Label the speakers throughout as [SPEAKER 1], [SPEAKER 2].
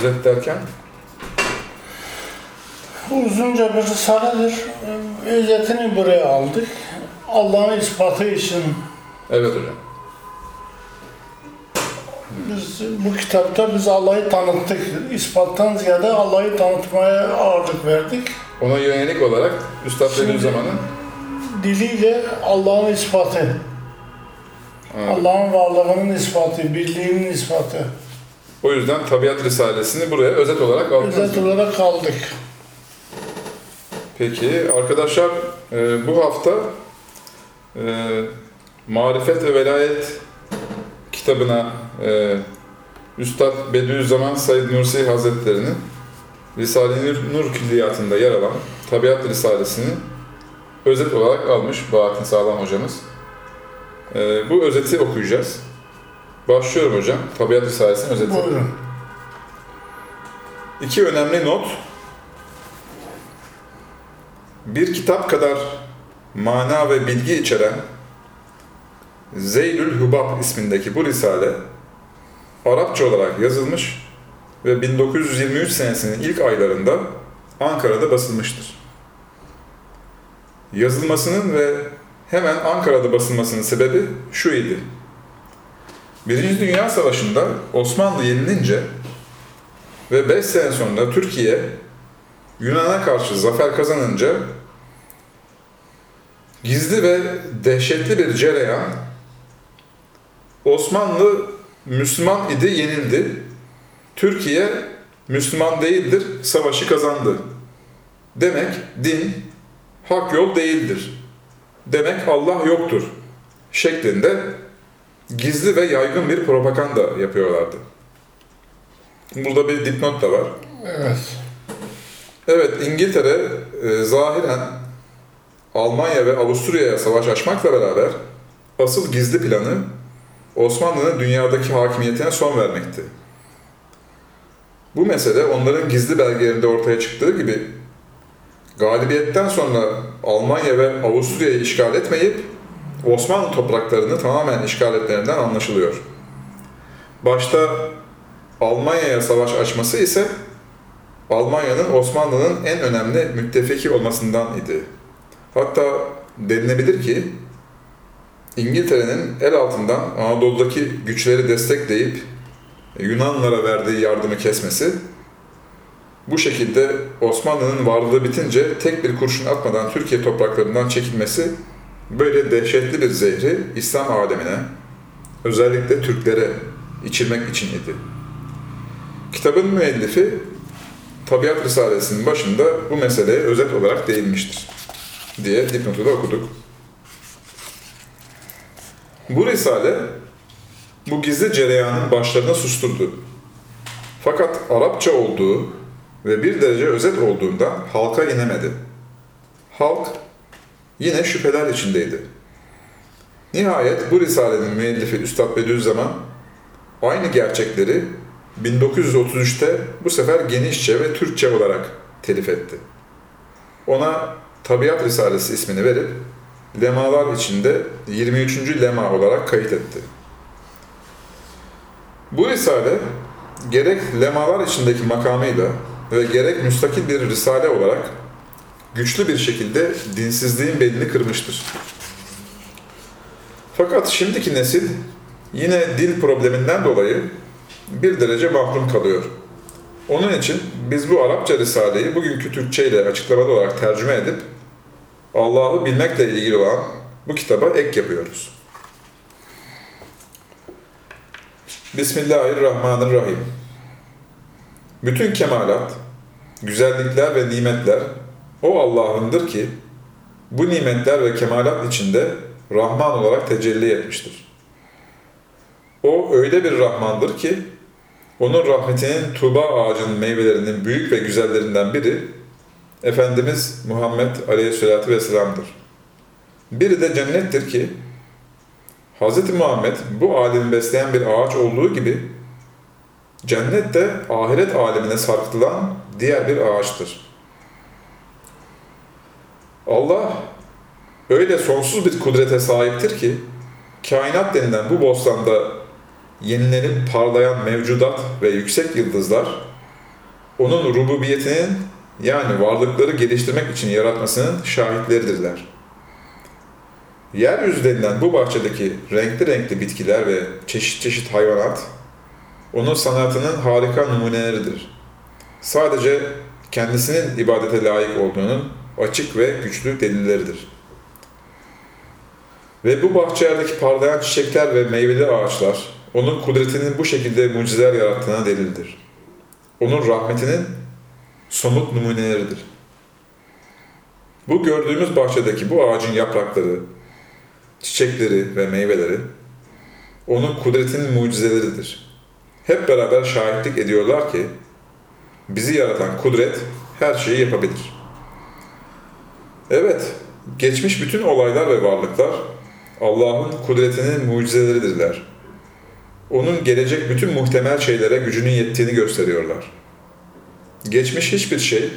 [SPEAKER 1] Özet derken?
[SPEAKER 2] Uzunca bir risaledir. Özetini buraya aldık. Allah'ın ispatı için
[SPEAKER 1] Evet hocam.
[SPEAKER 2] biz bu kitapta biz Allah'ı tanıttık. İspattan ziyade Allah'ı tanıtmaya ağırlık verdik.
[SPEAKER 1] Ona yönelik olarak Üstad Bediüzzaman'ın
[SPEAKER 2] Diliyle Allah'ın ispatı,
[SPEAKER 1] Ha,
[SPEAKER 2] Allah'ın varlığının ispatı, birliğinin ispatı.
[SPEAKER 1] O yüzden Tabiat Risalesini buraya özet olarak aldınız.
[SPEAKER 2] Özet olarak aldık.
[SPEAKER 1] Peki arkadaşlar e, bu hafta e, Marifet ve Velayet kitabına e, Üstad Bediüzzaman Said Nursi Hazretleri'nin Risale-i Nur, Nur Külliyatı'nda yer alan Tabiat Risalesini özet olarak almış Bahattin Sağlam hocamız. E, bu özeti okuyacağız. Başlıyorum hocam. Tabiat Risalesi'nin özeti.
[SPEAKER 2] Buyurun.
[SPEAKER 1] İki önemli not. Bir kitap kadar mana ve bilgi içeren Zeylül Hubab ismindeki bu risale Arapça olarak yazılmış ve 1923 senesinin ilk aylarında Ankara'da basılmıştır. Yazılmasının ve hemen Ankara'da basılmasının sebebi şu idi. Birinci Dünya Savaşı'nda Osmanlı yenilince ve 5 sene sonra Türkiye Yunan'a karşı zafer kazanınca gizli ve dehşetli bir cereyan Osmanlı Müslüman idi yenildi. Türkiye Müslüman değildir, savaşı kazandı. Demek din hak yol değildir. Demek Allah yoktur şeklinde gizli ve yaygın bir propaganda yapıyorlardı. Burada bir dipnot da var.
[SPEAKER 2] Evet.
[SPEAKER 1] Evet, İngiltere e, zahiren Almanya ve Avusturya'ya savaş açmakla beraber asıl gizli planı Osmanlı'nın dünyadaki hakimiyetine son vermekti. Bu mesele onların gizli belgelerinde ortaya çıktığı gibi galibiyetten sonra Almanya ve Avusturya'yı işgal etmeyip Osmanlı topraklarını tamamen işgal etmelerinden anlaşılıyor. Başta Almanya'ya savaş açması ise Almanya'nın Osmanlı'nın en önemli müttefiki olmasından idi. Hatta denilebilir ki İngiltere'nin el altından Anadolu'daki güçleri destekleyip Yunanlara verdiği yardımı kesmesi, bu şekilde Osmanlı'nın varlığı bitince tek bir kurşun atmadan Türkiye topraklarından çekilmesi böyle dehşetli bir zehri İslam alemine, özellikle Türklere içirmek için idi. Kitabın müellifi Tabiat Risalesi'nin başında bu meseleye özet olarak değinmiştir diye dipnotu da okuduk. Bu risale bu gizli cereyanın başlarını susturdu. Fakat Arapça olduğu ve bir derece özet olduğunda halka inemedi. Halk yine şüpheler içindeydi. Nihayet bu risalenin müellifi Üstad Bediüzzaman aynı gerçekleri 1933'te bu sefer genişçe ve Türkçe olarak telif etti. Ona Tabiat Risalesi ismini verip lemalar içinde 23. lema olarak kayıt etti. Bu risale gerek lemalar içindeki makamıyla ve gerek müstakil bir risale olarak güçlü bir şekilde dinsizliğin belini kırmıştır. Fakat şimdiki nesil yine dil probleminden dolayı bir derece mahrum kalıyor. Onun için biz bu Arapça Risale'yi bugünkü Türkçe ile açıklamalı olarak tercüme edip Allah'ı bilmekle ilgili olan bu kitaba ek yapıyoruz. Bismillahirrahmanirrahim. Bütün kemalat, güzellikler ve nimetler o Allah'ındır ki bu nimetler ve kemalat içinde Rahman olarak tecelli etmiştir. O öyle bir Rahmandır ki onun rahmetinin tuğba ağacının meyvelerinin büyük ve güzellerinden biri Efendimiz Muhammed Aleyhisselatü Vesselam'dır. Biri de cennettir ki Hz. Muhammed bu alemi besleyen bir ağaç olduğu gibi cennet de ahiret alemine sarkıtılan diğer bir ağaçtır. Allah öyle sonsuz bir kudrete sahiptir ki kainat denilen bu bostanda yenilenip parlayan mevcudat ve yüksek yıldızlar onun rububiyetinin yani varlıkları geliştirmek için yaratmasının şahitleridirler. Yeryüzü denilen bu bahçedeki renkli renkli bitkiler ve çeşit çeşit hayvanat, onun sanatının harika numuneleridir. Sadece kendisinin ibadete layık olduğunun açık ve güçlü delilleridir. Ve bu bahçelerdeki parlayan çiçekler ve meyveli ağaçlar, onun kudretinin bu şekilde mucizeler yarattığına delildir. Onun rahmetinin somut numuneleridir. Bu gördüğümüz bahçedeki bu ağacın yaprakları, çiçekleri ve meyveleri, onun kudretinin mucizeleridir. Hep beraber şahitlik ediyorlar ki, bizi yaratan kudret her şeyi yapabilir. Evet, geçmiş bütün olaylar ve varlıklar Allah'ın kudretinin mucizeleridirler. Onun gelecek bütün muhtemel şeylere gücünün yettiğini gösteriyorlar. Geçmiş hiçbir şey,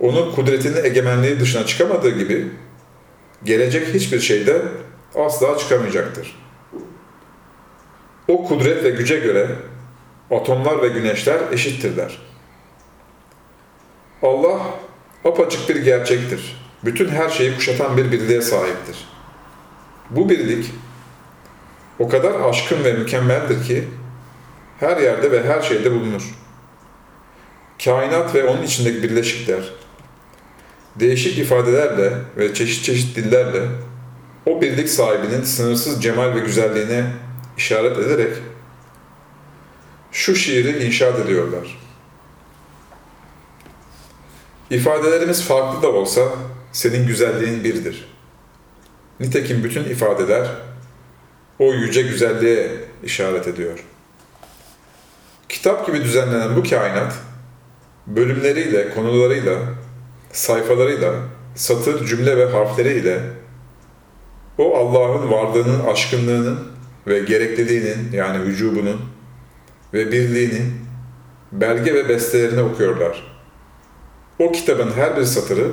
[SPEAKER 1] onun kudretinin egemenliği dışına çıkamadığı gibi, gelecek hiçbir şey de asla çıkamayacaktır. O kudret ve güce göre atomlar ve güneşler eşittirler. Allah apaçık bir gerçektir. Bütün her şeyi kuşatan bir birliğe sahiptir. Bu birlik o kadar aşkın ve mükemmeldir ki her yerde ve her şeyde bulunur. Kainat ve onun içindeki birleşikler, değişik ifadelerle ve çeşit çeşit dillerle o birlik sahibinin sınırsız cemal ve güzelliğine işaret ederek şu şiiri inşaat ediyorlar. İfadelerimiz farklı da olsa senin güzelliğin birdir. Nitekim bütün ifadeler o yüce güzelliğe işaret ediyor. Kitap gibi düzenlenen bu kainat, bölümleriyle, konularıyla, sayfalarıyla, satır, cümle ve harfleriyle o Allah'ın varlığının aşkınlığının ve gerekliliğinin yani vücubunun ve birliğinin belge ve bestelerini okuyorlar. O kitabın her bir satırı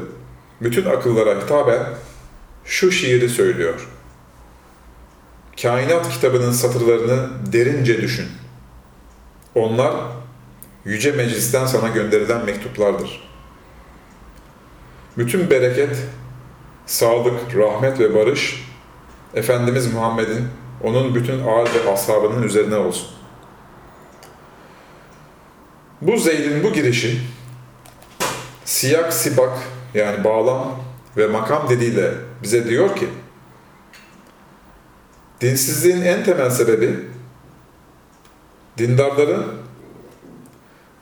[SPEAKER 1] bütün akıllara hitaben şu şiiri söylüyor. Kainat kitabının satırlarını derince düşün. Onlar yüce meclisten sana gönderilen mektuplardır. Bütün bereket, sağlık, rahmet ve barış Efendimiz Muhammed'in, onun bütün ağır ve ashabının üzerine olsun. Bu Zeyd'in bu girişi siyak sibak yani bağlam ve makam dediğiyle bize diyor ki dinsizliğin en temel sebebi dindarların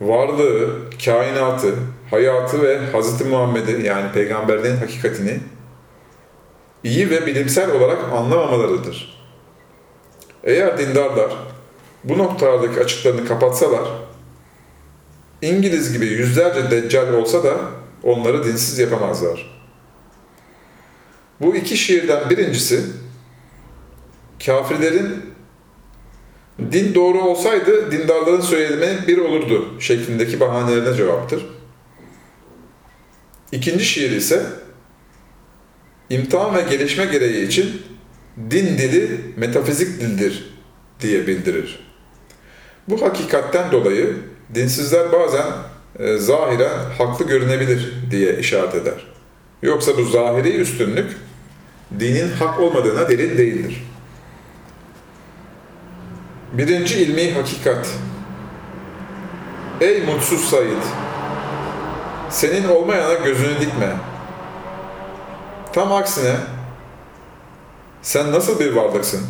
[SPEAKER 1] varlığı, kainatı, hayatı ve Hz. Muhammed'i yani peygamberliğin hakikatini iyi ve bilimsel olarak anlamamalarıdır. Eğer dindarlar bu noktalardaki açıklarını kapatsalar, İngiliz gibi yüzlerce deccal olsa da onları dinsiz yapamazlar. Bu iki şiirden birincisi, kafirlerin din doğru olsaydı dindarların söylemi bir olurdu şeklindeki bahanelerine cevaptır. İkinci şiir ise imtihan ve gelişme gereği için din dili metafizik dildir diye bildirir. Bu hakikatten dolayı dinsizler bazen e, zahiren haklı görünebilir diye işaret eder. Yoksa bu zahiri üstünlük dinin hak olmadığına delil değildir. Birinci ilmi hakikat. Ey mutsuz Said! Senin olmayana gözünü dikme. Tam aksine sen nasıl bir varlıksın?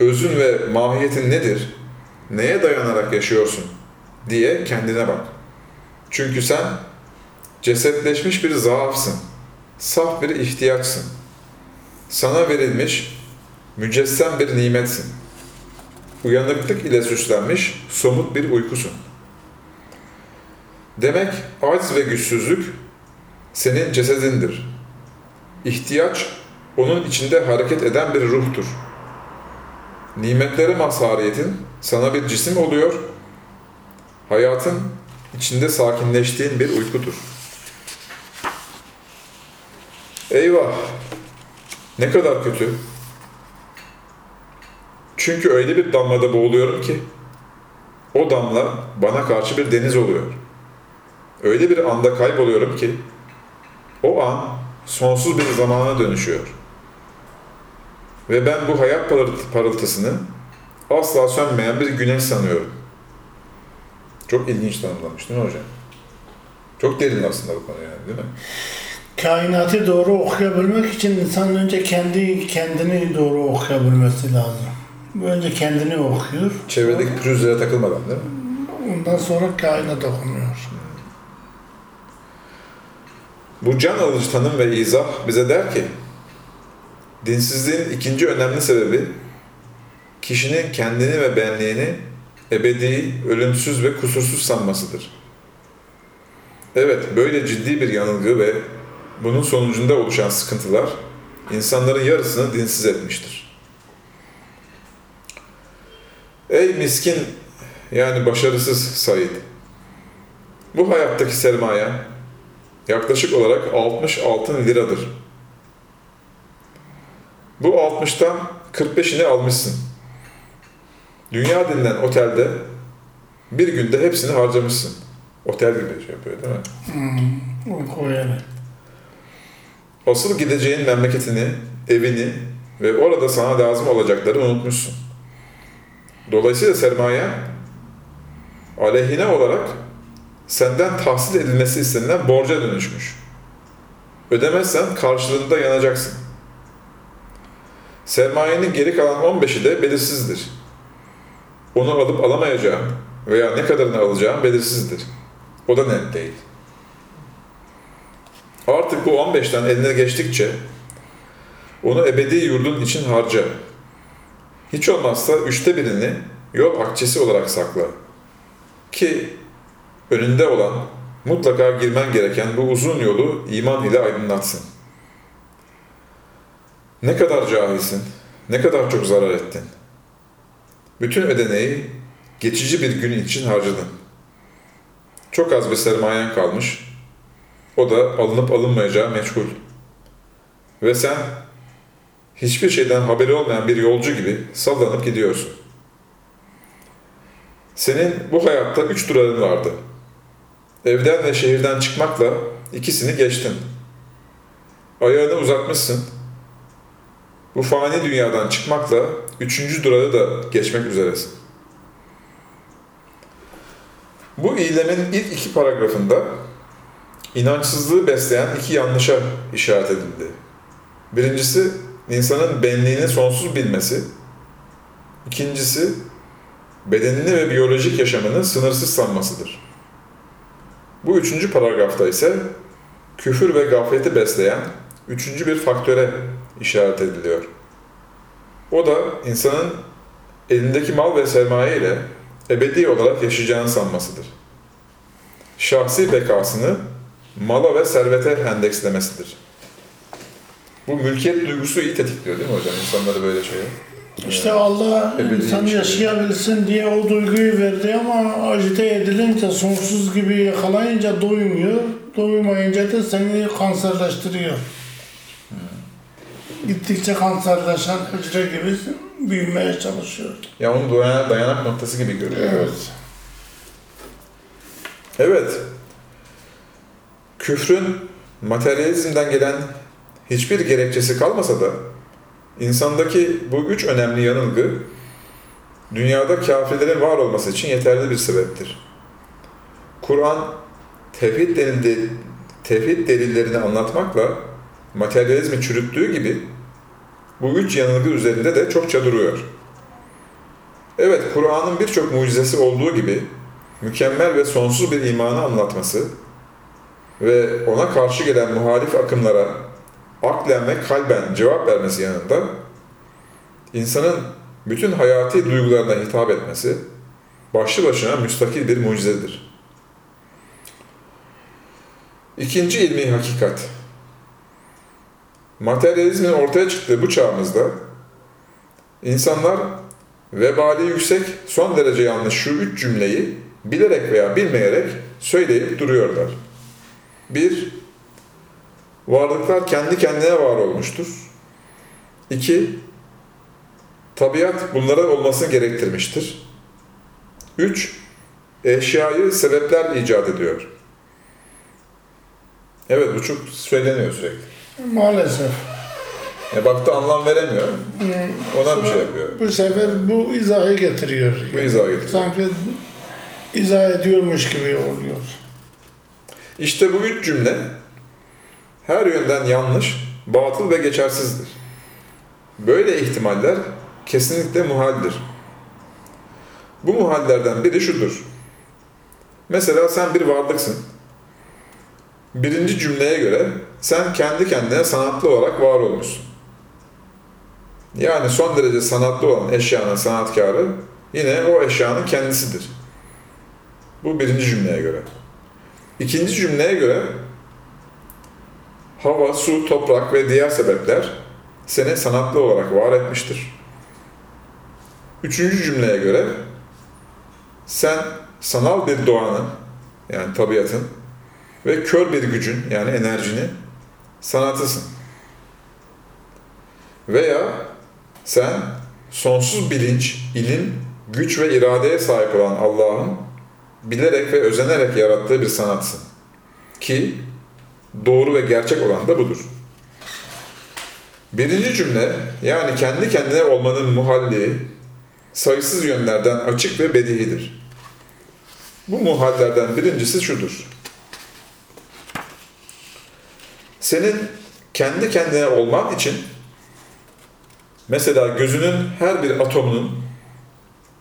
[SPEAKER 1] Özün ve mahiyetin nedir? Neye dayanarak yaşıyorsun? diye kendine bak. Çünkü sen cesetleşmiş bir zaafsın. Saf bir ihtiyaçsın. Sana verilmiş mücessem bir nimetsin. Uyanıklık ile süslenmiş somut bir uykusun. Demek aciz ve güçsüzlük senin cesedindir. İhtiyaç onun içinde hareket eden bir ruhtur. Nimetlere mazhariyetin sana bir cisim oluyor, hayatın içinde sakinleştiğin bir uykudur. Eyvah! Ne kadar kötü. Çünkü öyle bir damlada boğuluyorum ki, o damla bana karşı bir deniz oluyor. öyle bir anda kayboluyorum ki o an sonsuz bir zamana dönüşüyor. Ve ben bu hayat parılt- parıltısını asla sönmeyen bir güneş sanıyorum. Çok ilginç tanımlamış değil mi hocam? Çok derin aslında bu konu yani değil mi?
[SPEAKER 2] Kainatı doğru okuyabilmek için insan önce kendi kendini doğru okuyabilmesi lazım. Önce kendini okuyor.
[SPEAKER 1] Çevredeki pürüzlere takılmadan değil mi?
[SPEAKER 2] Ondan sonra kainat okunuyor.
[SPEAKER 1] Bu can alıcı tanım ve izah bize der ki, dinsizliğin ikinci önemli sebebi, kişinin kendini ve benliğini ebedi, ölümsüz ve kusursuz sanmasıdır. Evet, böyle ciddi bir yanılgı ve bunun sonucunda oluşan sıkıntılar, insanların yarısını dinsiz etmiştir. Ey miskin, yani başarısız Said! Bu hayattaki sermaye, yaklaşık olarak 60 altın liradır. Bu 60'tan 45'ini almışsın. Dünya denilen otelde bir günde hepsini harcamışsın. Otel gibi şey yapıyor değil mi?
[SPEAKER 2] Hmm, yeri.
[SPEAKER 1] Asıl gideceğin memleketini, evini ve orada sana lazım olacakları unutmuşsun. Dolayısıyla sermaye aleyhine olarak senden tahsil edilmesi istenilen borca dönüşmüş. Ödemezsen karşılığında yanacaksın. Sermayenin geri kalan 15'i de belirsizdir. Onu alıp alamayacağın veya ne kadarını alacağın belirsizdir. O da net değil. Artık bu 15'ten eline geçtikçe onu ebedi yurdun için harca. Hiç olmazsa üçte birini yol akçesi olarak sakla. Ki önünde olan mutlaka girmen gereken bu uzun yolu iman ile aydınlatsın. Ne kadar cahilsin, ne kadar çok zarar ettin. Bütün ödeneği geçici bir gün için harcadın. Çok az bir sermayen kalmış, o da alınıp alınmayacağı meçhul. Ve sen hiçbir şeyden haberi olmayan bir yolcu gibi sallanıp gidiyorsun. Senin bu hayatta üç durağın vardı. Evden ve şehirden çıkmakla ikisini geçtin. Ayağını uzatmışsın. Bu fani dünyadan çıkmakla üçüncü durağı da geçmek üzeresin. Bu eylemin ilk iki paragrafında inançsızlığı besleyen iki yanlışa işaret edildi. Birincisi, insanın benliğini sonsuz bilmesi. İkincisi, bedenini ve biyolojik yaşamını sınırsız sanmasıdır. Bu üçüncü paragrafta ise küfür ve gafleti besleyen üçüncü bir faktöre işaret ediliyor. O da insanın elindeki mal ve sermaye ile ebedi olarak yaşayacağını sanmasıdır. Şahsi bekasını mala ve servete endekslemesidir. Bu mülkiyet duygusu iyi tetikliyor değil mi hocam insanları böyle şeye?
[SPEAKER 2] İşte Allah
[SPEAKER 1] Ebedi
[SPEAKER 2] insan yaşayabilsin diye o duyguyu verdi ama acite edilince, sonsuz gibi yakalayınca doymuyor. Doymayınca da seni kanserleştiriyor. Gittikçe kanserleşen hücre gibi büyümeye çalışıyor.
[SPEAKER 1] Ya onu dayanak, dayanak noktası gibi görüyor.
[SPEAKER 2] Evet.
[SPEAKER 1] Evet. Küfrün materyalizmden gelen hiçbir gerekçesi kalmasa da insandaki bu üç önemli yanılgı dünyada kafirlerin var olması için yeterli bir sebeptir. Kur'an tevhid, delildi, tevhid delillerini anlatmakla materyalizmi çürüttüğü gibi bu üç yanılgı üzerinde de çokça duruyor. Evet, Kur'an'ın birçok mucizesi olduğu gibi mükemmel ve sonsuz bir imanı anlatması ve ona karşı gelen muhalif akımlara aklen ve kalben cevap vermesi yanında insanın bütün hayati duygularına hitap etmesi başlı başına müstakil bir mucizedir. İkinci ilmi hakikat. Materyalizmin ortaya çıktığı bu çağımızda insanlar vebali yüksek, son derece yanlış şu üç cümleyi bilerek veya bilmeyerek söyleyip duruyorlar. Bir, varlıklar kendi kendine var olmuştur. İki, tabiat bunlara olmasını gerektirmiştir. Üç, eşyayı sebepler icat ediyor. Evet bu çok söyleniyor sürekli.
[SPEAKER 2] Maalesef.
[SPEAKER 1] E baktı anlam veremiyor. Ona bir şey yapıyor.
[SPEAKER 2] Bu sefer bu izahı getiriyor.
[SPEAKER 1] Bu izah getiriyor.
[SPEAKER 2] Sanki izah ediyormuş gibi oluyor.
[SPEAKER 1] İşte bu üç cümle her yönden yanlış, batıl ve geçersizdir. Böyle ihtimaller kesinlikle muhaldir. Bu muhallerden biri şudur. Mesela sen bir varlıksın. Birinci cümleye göre sen kendi kendine sanatlı olarak var olmuşsun. Yani son derece sanatlı olan eşyanın sanatkarı yine o eşyanın kendisidir. Bu birinci cümleye göre. İkinci cümleye göre hava, su, toprak ve diğer sebepler seni sanatlı olarak var etmiştir. Üçüncü cümleye göre sen sanal bir doğanın yani tabiatın ve kör bir gücün yani enerjinin sanatısın. Veya sen sonsuz bilinç, ilim, güç ve iradeye sahip olan Allah'ın bilerek ve özenerek yarattığı bir sanatsın. Ki doğru ve gerçek olan da budur. Birinci cümle yani kendi kendine olmanın muhalliği sayısız yönlerden açık ve bedihidir. Bu muhallerden birincisi şudur. Senin kendi kendine olman için mesela gözünün her bir atomunun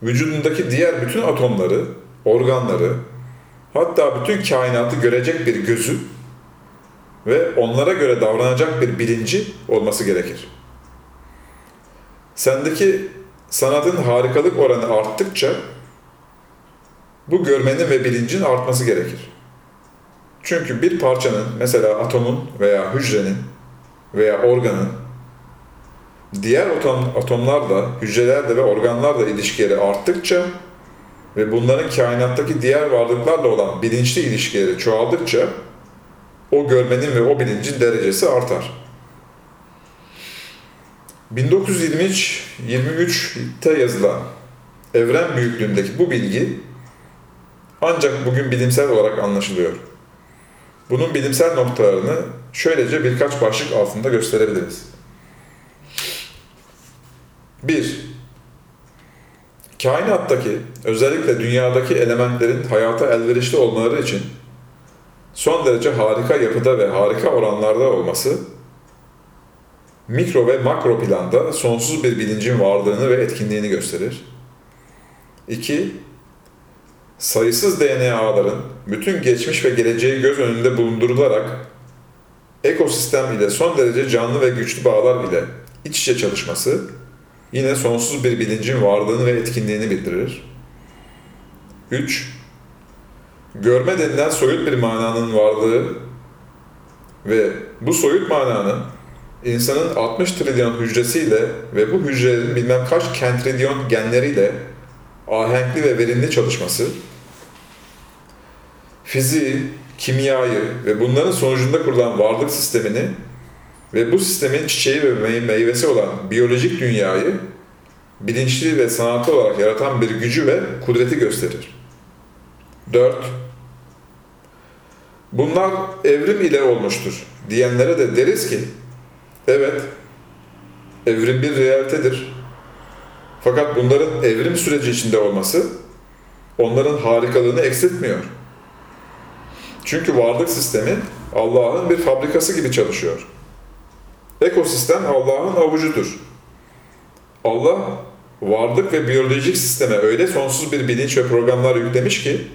[SPEAKER 1] vücudundaki diğer bütün atomları, organları, hatta bütün kainatı görecek bir gözü ve onlara göre davranacak bir bilinci olması gerekir. Sendeki sanatın harikalık oranı arttıkça bu görmenin ve bilincin artması gerekir. Çünkü bir parçanın mesela atomun veya hücrenin veya organın diğer atom, atomlarla, hücrelerle ve organlarla ilişkileri arttıkça ve bunların kainattaki diğer varlıklarla olan bilinçli ilişkileri çoğaldıkça o görmenin ve o bilincin derecesi artar. 1923-23'te yazılan evren büyüklüğündeki bu bilgi ancak bugün bilimsel olarak anlaşılıyor. Bunun bilimsel noktalarını şöylece birkaç başlık altında gösterebiliriz. 1. Kainattaki, özellikle dünyadaki elementlerin hayata elverişli olmaları için son derece harika yapıda ve harika oranlarda olması, mikro ve makro planda sonsuz bir bilincin varlığını ve etkinliğini gösterir. 2. Sayısız DNA'ların bütün geçmiş ve geleceği göz önünde bulundurularak ekosistem ile son derece canlı ve güçlü bağlar ile iç içe çalışması yine sonsuz bir bilincin varlığını ve etkinliğini bildirir. 3. Görme denilen soyut bir mananın varlığı ve bu soyut mananın insanın 60 trilyon hücresiyle ve bu hücrelerin bilmem kaç kentrilyon genleriyle ahenkli ve verimli çalışması, fiziği, kimyayı ve bunların sonucunda kurulan varlık sistemini ve bu sistemin çiçeği ve meyvesi olan biyolojik dünyayı bilinçli ve sanatlı olarak yaratan bir gücü ve kudreti gösterir. 4. Bunlar evrim ile olmuştur diyenlere de deriz ki, evet, evrim bir realitedir. Fakat bunların evrim süreci içinde olması onların harikalığını eksiltmiyor. Çünkü varlık sistemi Allah'ın bir fabrikası gibi çalışıyor. Ekosistem Allah'ın avucudur. Allah varlık ve biyolojik sisteme öyle sonsuz bir bilinç ve programlar yüklemiş ki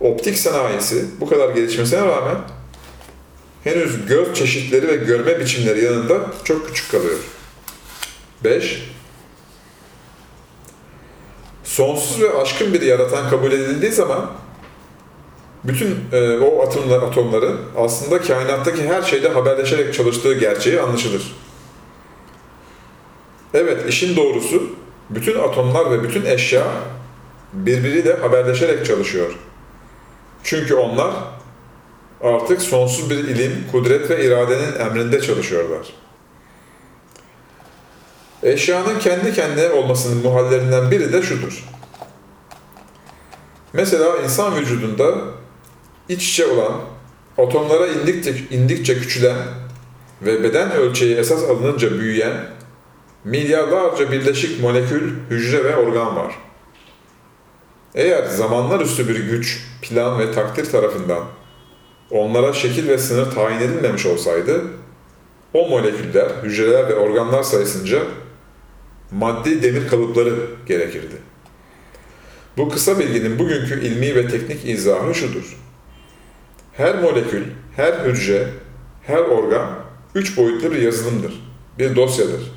[SPEAKER 1] optik sanayisi bu kadar gelişmesine rağmen henüz göz çeşitleri ve görme biçimleri yanında çok küçük kalıyor. 5. Sonsuz ve aşkın bir yaratan kabul edildiği zaman bütün e, o atomlar, atomların aslında kainattaki her şeyde haberleşerek çalıştığı gerçeği anlaşılır. Evet, işin doğrusu bütün atomlar ve bütün eşya birbiriyle haberleşerek çalışıyor. Çünkü onlar artık sonsuz bir ilim, kudret ve iradenin emrinde çalışıyorlar. Eşyanın kendi kendine olmasının muhallerinden biri de şudur. Mesela insan vücudunda iç içe olan atomlara indikçe, indikçe küçülen ve beden ölçeği esas alınınca büyüyen milyarlarca birleşik molekül, hücre ve organ var. Eğer zamanlar üstü bir güç, plan ve takdir tarafından onlara şekil ve sınır tayin edilmemiş olsaydı, o moleküller, hücreler ve organlar sayısınca maddi demir kalıpları gerekirdi. Bu kısa bilginin bugünkü ilmi ve teknik izahı şudur. Her molekül, her hücre, her organ üç boyutlu bir yazılımdır, bir dosyadır.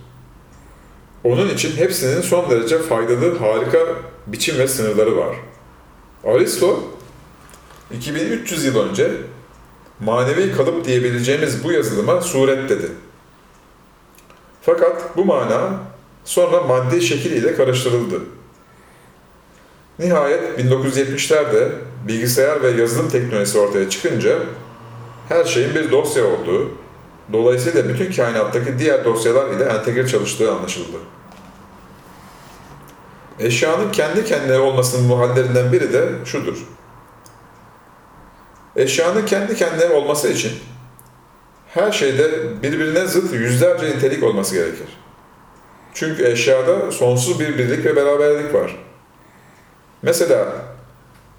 [SPEAKER 1] Onun için hepsinin son derece faydalı, harika biçim ve sınırları var. Aristo, 2300 yıl önce manevi kalıp diyebileceğimiz bu yazılıma suret dedi. Fakat bu mana sonra maddi şekil ile karıştırıldı. Nihayet 1970'lerde bilgisayar ve yazılım teknolojisi ortaya çıkınca her şeyin bir dosya olduğu, dolayısıyla bütün kainattaki diğer dosyalar ile entegre çalıştığı anlaşıldı. Eşyanın kendi kendine olmasının muhallerinden biri de şudur. Eşyanın kendi kendine olması için her şeyde birbirine zıt yüzlerce nitelik olması gerekir. Çünkü eşyada sonsuz bir birlik ve beraberlik var. Mesela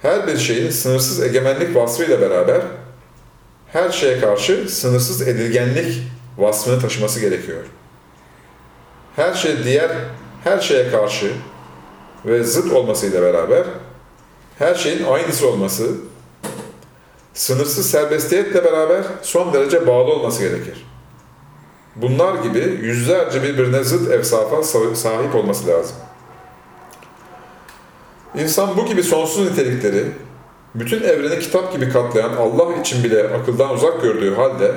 [SPEAKER 1] her bir şeyin sınırsız egemenlik vasfıyla beraber her şeye karşı sınırsız edilgenlik vasfını taşıması gerekiyor. Her şey diğer her şeye karşı ve zıt olmasıyla beraber her şeyin aynısı olması, sınırsız serbestiyetle beraber son derece bağlı olması gerekir. Bunlar gibi yüzlerce birbirine zıt evsafa sahip olması lazım. İnsan bu gibi sonsuz nitelikleri, bütün evreni kitap gibi katlayan Allah için bile akıldan uzak gördüğü halde,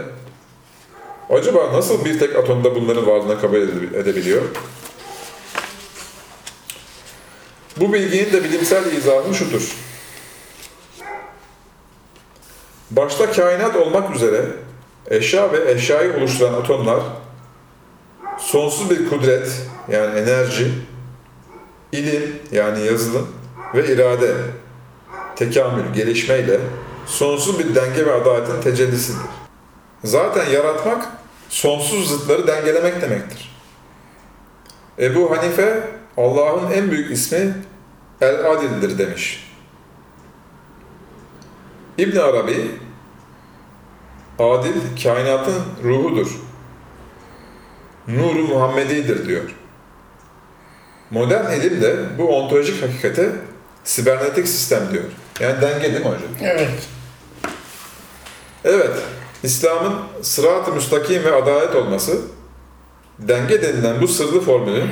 [SPEAKER 1] acaba nasıl bir tek atomda bunların varlığına kabul edebiliyor? Bu bilginin de bilimsel izahı şudur. Başta kainat olmak üzere eşya ve eşyayı oluşturan atomlar sonsuz bir kudret yani enerji, ilim yani yazılım ve irade, tekamül, gelişmeyle sonsuz bir denge ve adaletin tecellisidir. Zaten yaratmak sonsuz zıtları dengelemek demektir. Ebu Hanife Allah'ın en büyük ismi El-Adil'dir demiş. İbn Arabi Adil kainatın ruhudur. Nuru Muhammedi'dir diyor. Modern ilim de bu ontolojik hakikate sibernetik sistem diyor. Yani denge değil mi hocam?
[SPEAKER 2] Evet.
[SPEAKER 1] Evet, İslam'ın sırat-ı müstakim ve adalet olması, denge denilen bu sırlı formülün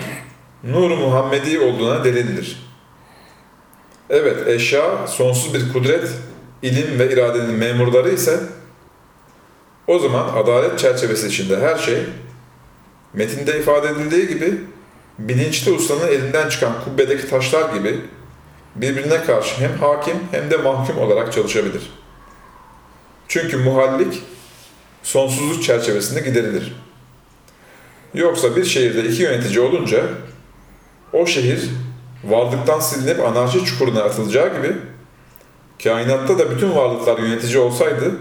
[SPEAKER 1] Nur-u Muhammedi olduğuna delildir. Evet, eşya sonsuz bir kudret, ilim ve iradenin memurları ise o zaman adalet çerçevesi içinde her şey metinde ifade edildiği gibi bilinçli ustanın elinden çıkan kubbedeki taşlar gibi birbirine karşı hem hakim hem de mahkum olarak çalışabilir. Çünkü muhallik sonsuzluk çerçevesinde giderilir. Yoksa bir şehirde iki yönetici olunca o şehir varlıktan silinip anarşi çukuruna atılacağı gibi kainatta da bütün varlıklar yönetici olsaydı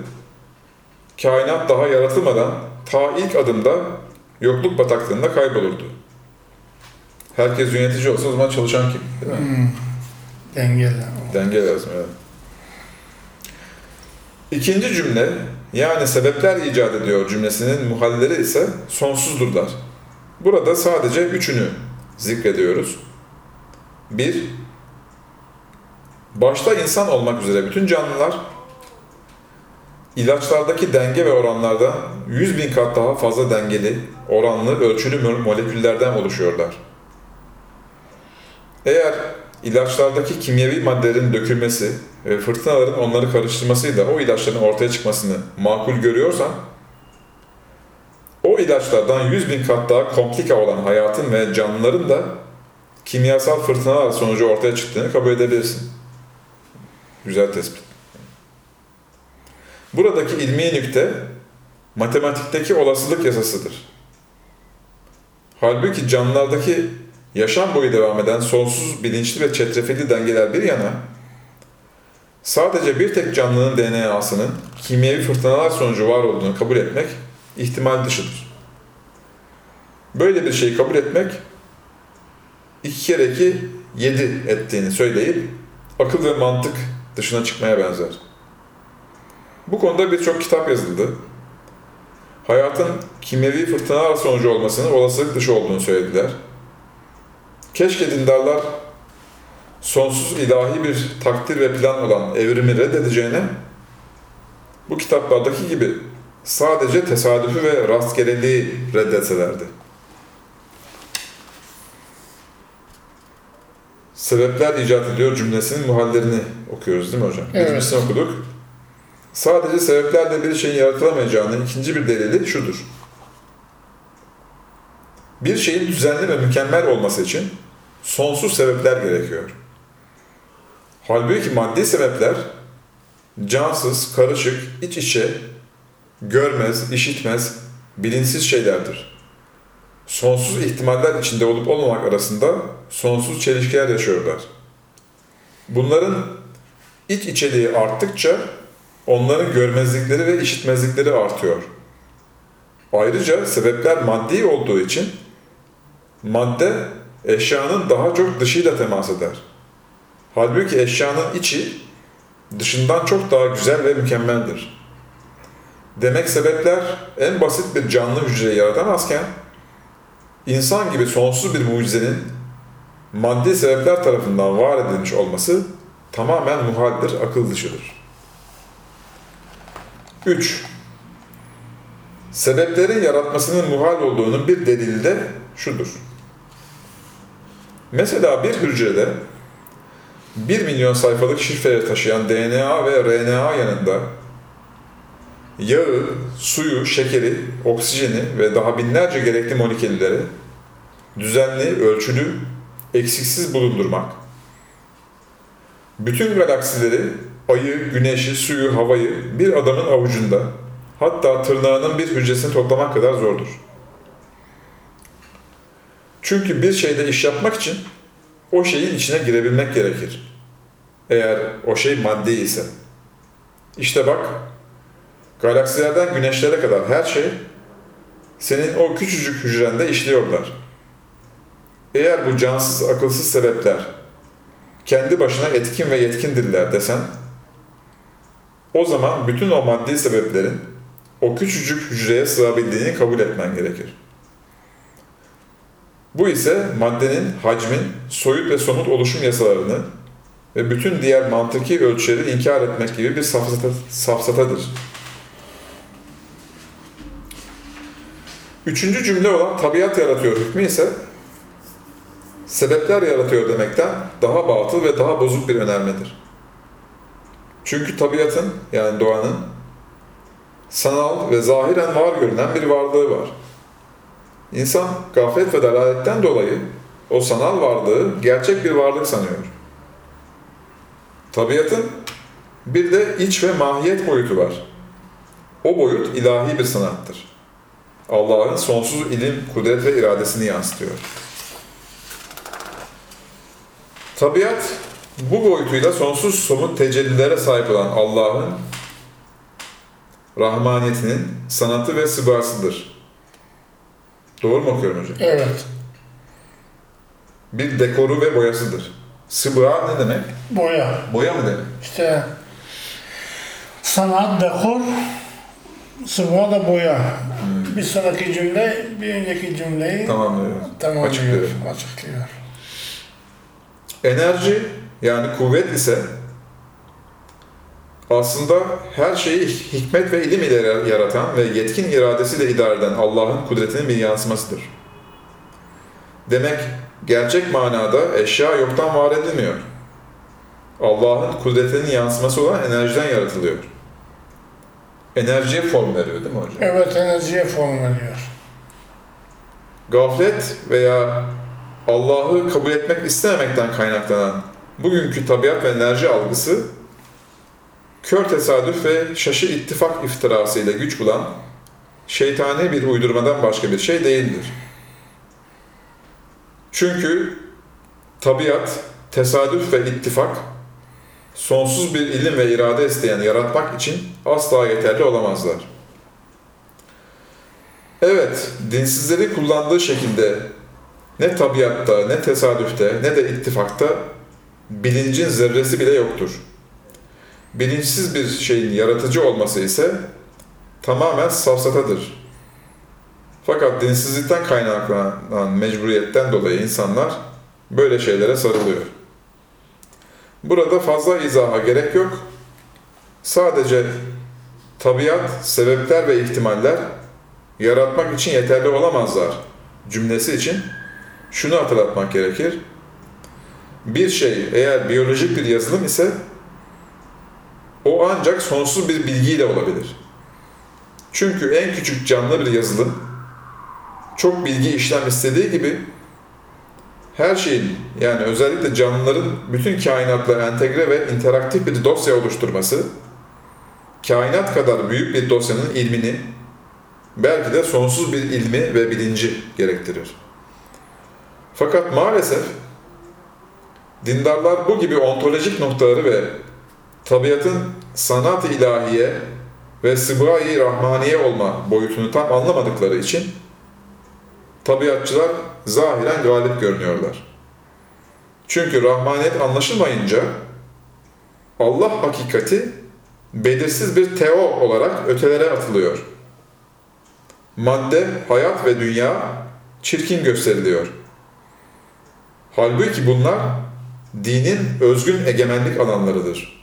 [SPEAKER 1] kainat daha yaratılmadan ta ilk adımda yokluk bataklığında kaybolurdu. Herkes yönetici olsa o zaman çalışan kim? Değil mi?
[SPEAKER 2] Hmm. Dengeli.
[SPEAKER 1] Denge lazım evet. İkinci cümle yani sebepler icat ediyor cümlesinin muhalleri ise sonsuzdurlar. Burada sadece üçünü zikrediyoruz. Bir, başta insan olmak üzere bütün canlılar ilaçlardaki denge ve oranlardan 100 bin kat daha fazla dengeli, oranlı, ölçülü moleküllerden oluşuyorlar. Eğer ilaçlardaki kimyevi maddelerin dökülmesi ve fırtınaların onları karıştırmasıyla o ilaçların ortaya çıkmasını makul görüyorsan, o ilaçlardan 100 bin kat daha komplike olan hayatın ve canlıların da kimyasal fırtınalar sonucu ortaya çıktığını kabul edebilirsin. Güzel tespit. Buradaki ilmi nükte matematikteki olasılık yasasıdır. Halbuki canlılardaki yaşam boyu devam eden sonsuz bilinçli ve çetrefilli dengeler bir yana, sadece bir tek canlının DNA'sının kimyevi fırtınalar sonucu var olduğunu kabul etmek ihtimal dışıdır. Böyle bir şeyi kabul etmek iki kere iki yedi ettiğini söyleyip akıl ve mantık dışına çıkmaya benzer. Bu konuda birçok kitap yazıldı. Hayatın kimyevi fırtınalar sonucu olmasının olasılık dışı olduğunu söylediler. Keşke dindarlar sonsuz ilahi bir takdir ve plan olan evrimi reddedeceğine bu kitaplardaki gibi sadece tesadüfü ve rastgeleliği reddetselerdi. Sebepler icat ediyor cümlesinin muhallerini okuyoruz değil mi hocam?
[SPEAKER 2] Evet.
[SPEAKER 1] Birincisini okuduk. Sadece sebeplerle bir şeyin yaratılamayacağının ikinci bir delili şudur. Bir şeyin düzenli ve mükemmel olması için sonsuz sebepler gerekiyor. Halbuki maddi sebepler cansız, karışık, iç içe, görmez, işitmez, bilinçsiz şeylerdir. Sonsuz ihtimaller içinde olup olmamak arasında sonsuz çelişkiler yaşıyorlar. Bunların iç içeliği arttıkça onların görmezlikleri ve işitmezlikleri artıyor. Ayrıca sebepler maddi olduğu için madde eşyanın daha çok dışıyla temas eder. Halbuki eşyanın içi dışından çok daha güzel ve mükemmeldir. Demek sebepler en basit bir canlı hücreyi yaratamazken insan gibi sonsuz bir mucizenin maddi sebepler tarafından var edilmiş olması tamamen muhaldir, akıl dışıdır. 3. Sebeplerin yaratmasının muhal olduğunun bir delili de şudur. Mesela bir hücrede 1 milyon sayfalık şifreleri taşıyan DNA ve RNA yanında yağı, suyu, şekeri, oksijeni ve daha binlerce gerekli molekülleri düzenli, ölçülü, eksiksiz bulundurmak, bütün galaksileri, ayı, güneşi, suyu, havayı bir adamın avucunda, hatta tırnağının bir hücresini toplamak kadar zordur. Çünkü bir şeyde iş yapmak için o şeyin içine girebilmek gerekir. Eğer o şey maddi ise. İşte bak, galaksilerden güneşlere kadar her şey senin o küçücük hücrende işliyorlar. Eğer bu cansız, akılsız sebepler kendi başına etkin ve yetkindirler desen, o zaman bütün o maddi sebeplerin o küçücük hücreye sığabildiğini kabul etmen gerekir. Bu ise maddenin, hacmin, soyut ve somut oluşum yasalarını ve bütün diğer mantıki ölçüleri inkar etmek gibi bir safsata, safsatadır. Üçüncü cümle olan tabiat yaratıyor hükmü ise sebepler yaratıyor demekten daha batıl ve daha bozuk bir önermedir. Çünkü tabiatın yani doğanın sanal ve zahiren var görünen bir varlığı var. İnsan gaflet ve dalaletten dolayı o sanal varlığı gerçek bir varlık sanıyor. Tabiatın bir de iç ve mahiyet boyutu var. O boyut ilahi bir sanattır. Allah'ın sonsuz ilim, kudret ve iradesini yansıtıyor. Tabiat bu boyutuyla sonsuz somut tecellilere sahip olan Allah'ın rahmaniyetinin sanatı ve sıbasıdır. Doğru mu okuyorum hocam?
[SPEAKER 2] Evet.
[SPEAKER 1] Bir dekoru ve boyasıdır. Sıba ne demek?
[SPEAKER 2] Boya.
[SPEAKER 1] Boya mı demek?
[SPEAKER 2] İşte sanat, dekor, sıvı da boya. Bir sonraki cümle, bir önceki cümleyi
[SPEAKER 1] Tamamlıyor.
[SPEAKER 2] tamamlıyor,
[SPEAKER 1] Açıklıyor.
[SPEAKER 2] açıklıyor.
[SPEAKER 1] Enerji yani kuvvet ise aslında her şeyi hikmet ve ilim ile yaratan ve yetkin iradesiyle idare eden Allah'ın kudretinin bir yansımasıdır. Demek gerçek manada eşya yoktan var edilmiyor. Allah'ın kudretinin yansıması olan enerjiden yaratılıyor. Enerjiye form veriyor değil mi hocam?
[SPEAKER 2] Evet, enerjiye form veriyor.
[SPEAKER 1] Gaflet veya Allah'ı kabul etmek istememekten kaynaklanan bugünkü tabiat ve enerji algısı kör tesadüf ve şaşı ittifak iftirası ile güç bulan şeytani bir uydurmadan başka bir şey değildir. Çünkü tabiat, tesadüf ve ittifak sonsuz bir ilim ve irade isteyen yaratmak için asla yeterli olamazlar. Evet, dinsizleri kullandığı şekilde ne tabiatta, ne tesadüfte, ne de ittifakta bilincin zerresi bile yoktur. Bilinçsiz bir şeyin yaratıcı olması ise tamamen safsatadır. Fakat dinsizlikten kaynaklanan mecburiyetten dolayı insanlar böyle şeylere sarılıyor. Burada fazla izaha gerek yok. Sadece tabiat, sebepler ve ihtimaller yaratmak için yeterli olamazlar cümlesi için şunu hatırlatmak gerekir. Bir şey eğer biyolojik bir yazılım ise o ancak sonsuz bir bilgiyle olabilir. Çünkü en küçük canlı bir yazılım çok bilgi işlem istediği gibi her şeyin yani özellikle canlıların bütün kainatla entegre ve interaktif bir dosya oluşturması kainat kadar büyük bir dosyanın ilmini belki de sonsuz bir ilmi ve bilinci gerektirir. Fakat maalesef dindarlar bu gibi ontolojik noktaları ve tabiatın sanat-ı ilahiye ve sıbgayı rahmaniye olma boyutunu tam anlamadıkları için tabiatçılar zahiren galip görünüyorlar. Çünkü rahmaniyet anlaşılmayınca Allah hakikati belirsiz bir teo olarak ötelere atılıyor. Madde, hayat ve dünya çirkin gösteriliyor. Halbuki bunlar dinin özgün egemenlik alanlarıdır.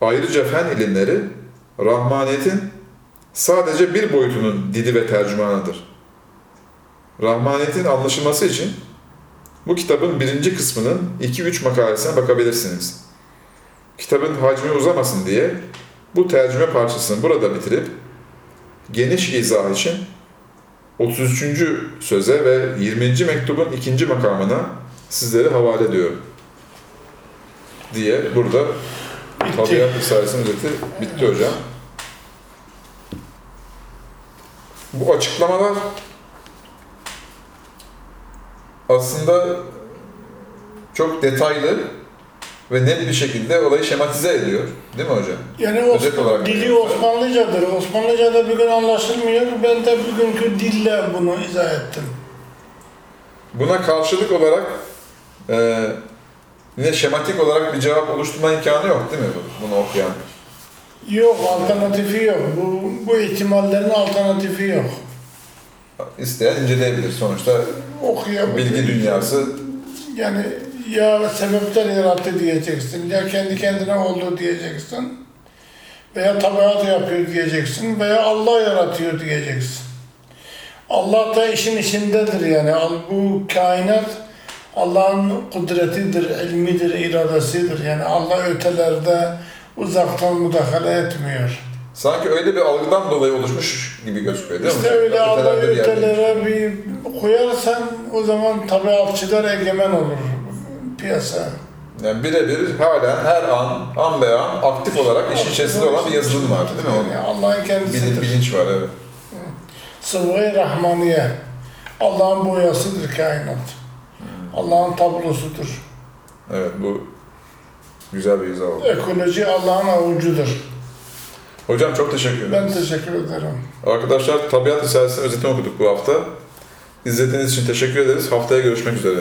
[SPEAKER 1] Ayrıca fen ilimleri rahmaniyetin sadece bir boyutunun dili ve tercümanıdır. Rahmaniyetin anlaşılması için bu kitabın birinci kısmının 2-3 makalesine bakabilirsiniz. Kitabın hacmi uzamasın diye bu tercüme parçasını burada bitirip geniş izah için 33. söze ve 20. mektubun ikinci makamına sizleri havale ediyorum. Diye burada Tabiat Risalesi'nin özeti bitti hocam. Bu açıklamalar aslında çok detaylı ve net bir şekilde olayı şematize ediyor. Değil mi hocam?
[SPEAKER 2] Yani
[SPEAKER 1] Özet
[SPEAKER 2] Osman-
[SPEAKER 1] olarak
[SPEAKER 2] dili. Osmanlıcadır. Osmanlıca'da bir gün anlaşılmıyor. Ben de bugünkü dille bunu izah ettim.
[SPEAKER 1] Buna karşılık olarak e, yine şematik olarak bir cevap oluşturma imkanı yok değil mi bu- bunu okuyan?
[SPEAKER 2] Yok, alternatifi yok. Bu, bu ihtimallerin alternatifi yok.
[SPEAKER 1] İsteyen inceleyebilir. Sonuçta
[SPEAKER 2] Okuyabilir.
[SPEAKER 1] bilgi dünyası
[SPEAKER 2] Yani ya sebepler yarattı diyeceksin, ya kendi kendine oldu diyeceksin, veya tabiat yapıyor diyeceksin, veya Allah yaratıyor diyeceksin. Allah da işin içindedir yani. Bu kainat Allah'ın kudretidir, ilmidir, iradesidir. Yani Allah ötelerde uzaktan müdahale etmiyor.
[SPEAKER 1] sanki öyle bir algıdan dolayı oluşmuş gibi gözüküyor değil mi?
[SPEAKER 2] İşte öyle Allah ötelere bir koyarsan o zaman tabiatçılar egemen olur piyasa.
[SPEAKER 1] Yani birebir halen her an, an be an aktif olarak işin içerisinde olan bir yazılım var değil mi?
[SPEAKER 2] Yani Allah'ın
[SPEAKER 1] bilin,
[SPEAKER 2] kendisidir.
[SPEAKER 1] bilinç var evet.
[SPEAKER 2] Sıvı Rahmaniye. Allah'ın boyasıdır kainat. Allah'ın tablosudur.
[SPEAKER 1] Evet bu güzel bir izah oldu.
[SPEAKER 2] Ekoloji Allah'ın avucudur.
[SPEAKER 1] Hocam çok teşekkür ederim.
[SPEAKER 2] Ben teşekkür ederim.
[SPEAKER 1] Arkadaşlar Tabiat Risalesi'nin özetini okuduk bu hafta. İzlediğiniz için teşekkür ederiz. Haftaya görüşmek üzere.